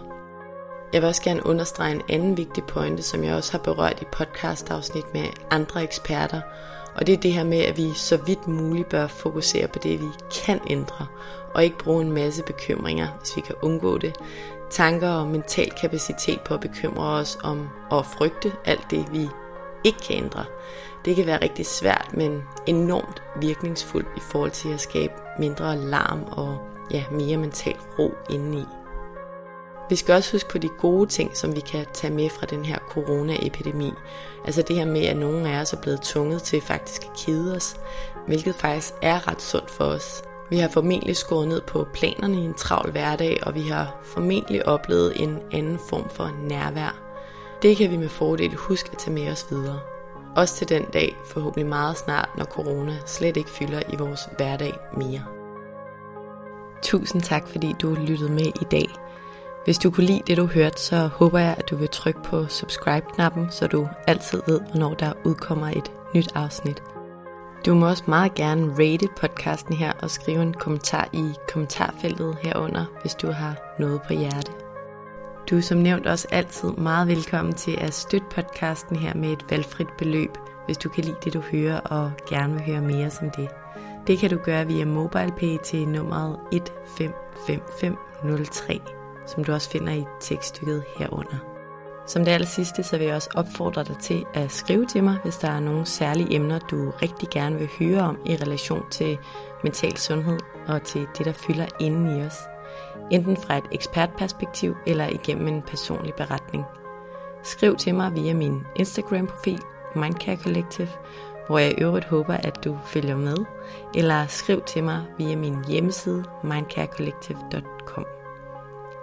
Jeg vil også gerne understrege en anden vigtig pointe, som jeg også har berørt i podcastafsnit med andre eksperter, og det er det her med, at vi så vidt muligt bør fokusere på det, vi kan ændre, og ikke bruge en masse bekymringer, hvis vi kan undgå det. Tanker og mental kapacitet på at bekymre os om og frygte alt det, vi ikke kan ændre. Det kan være rigtig svært, men enormt virkningsfuldt i forhold til at skabe mindre larm og ja, mere mental ro indeni. Vi skal også huske på de gode ting, som vi kan tage med fra den her coronaepidemi. Altså det her med, at nogle af os er blevet tvunget til faktisk at kede os, hvilket faktisk er ret sundt for os. Vi har formentlig skåret ned på planerne i en travl hverdag, og vi har formentlig oplevet en anden form for nærvær. Det kan vi med fordel huske at tage med os videre. Også til den dag, forhåbentlig meget snart, når corona slet ikke fylder i vores hverdag mere. Tusind tak, fordi du lyttede med i dag. Hvis du kunne lide det, du hørte, så håber jeg, at du vil trykke på subscribe-knappen, så du altid ved, når der udkommer et nyt afsnit. Du må også meget gerne rate podcasten her og skrive en kommentar i kommentarfeltet herunder, hvis du har noget på hjerte. Du er som nævnt også altid meget velkommen til at støtte podcasten her med et valgfrit beløb, hvis du kan lide det, du hører og gerne vil høre mere som det. Det kan du gøre via MobilePay til nummeret 155503 som du også finder i tekststykket herunder. Som det aller sidste, så vil jeg også opfordre dig til at skrive til mig, hvis der er nogle særlige emner, du rigtig gerne vil høre om i relation til mental sundhed og til det, der fylder inden i os. Enten fra et ekspertperspektiv eller igennem en personlig beretning. Skriv til mig via min Instagram-profil, Mindcare Collective, hvor jeg i øvrigt håber, at du følger med, eller skriv til mig via min hjemmeside mindcarecollective.com.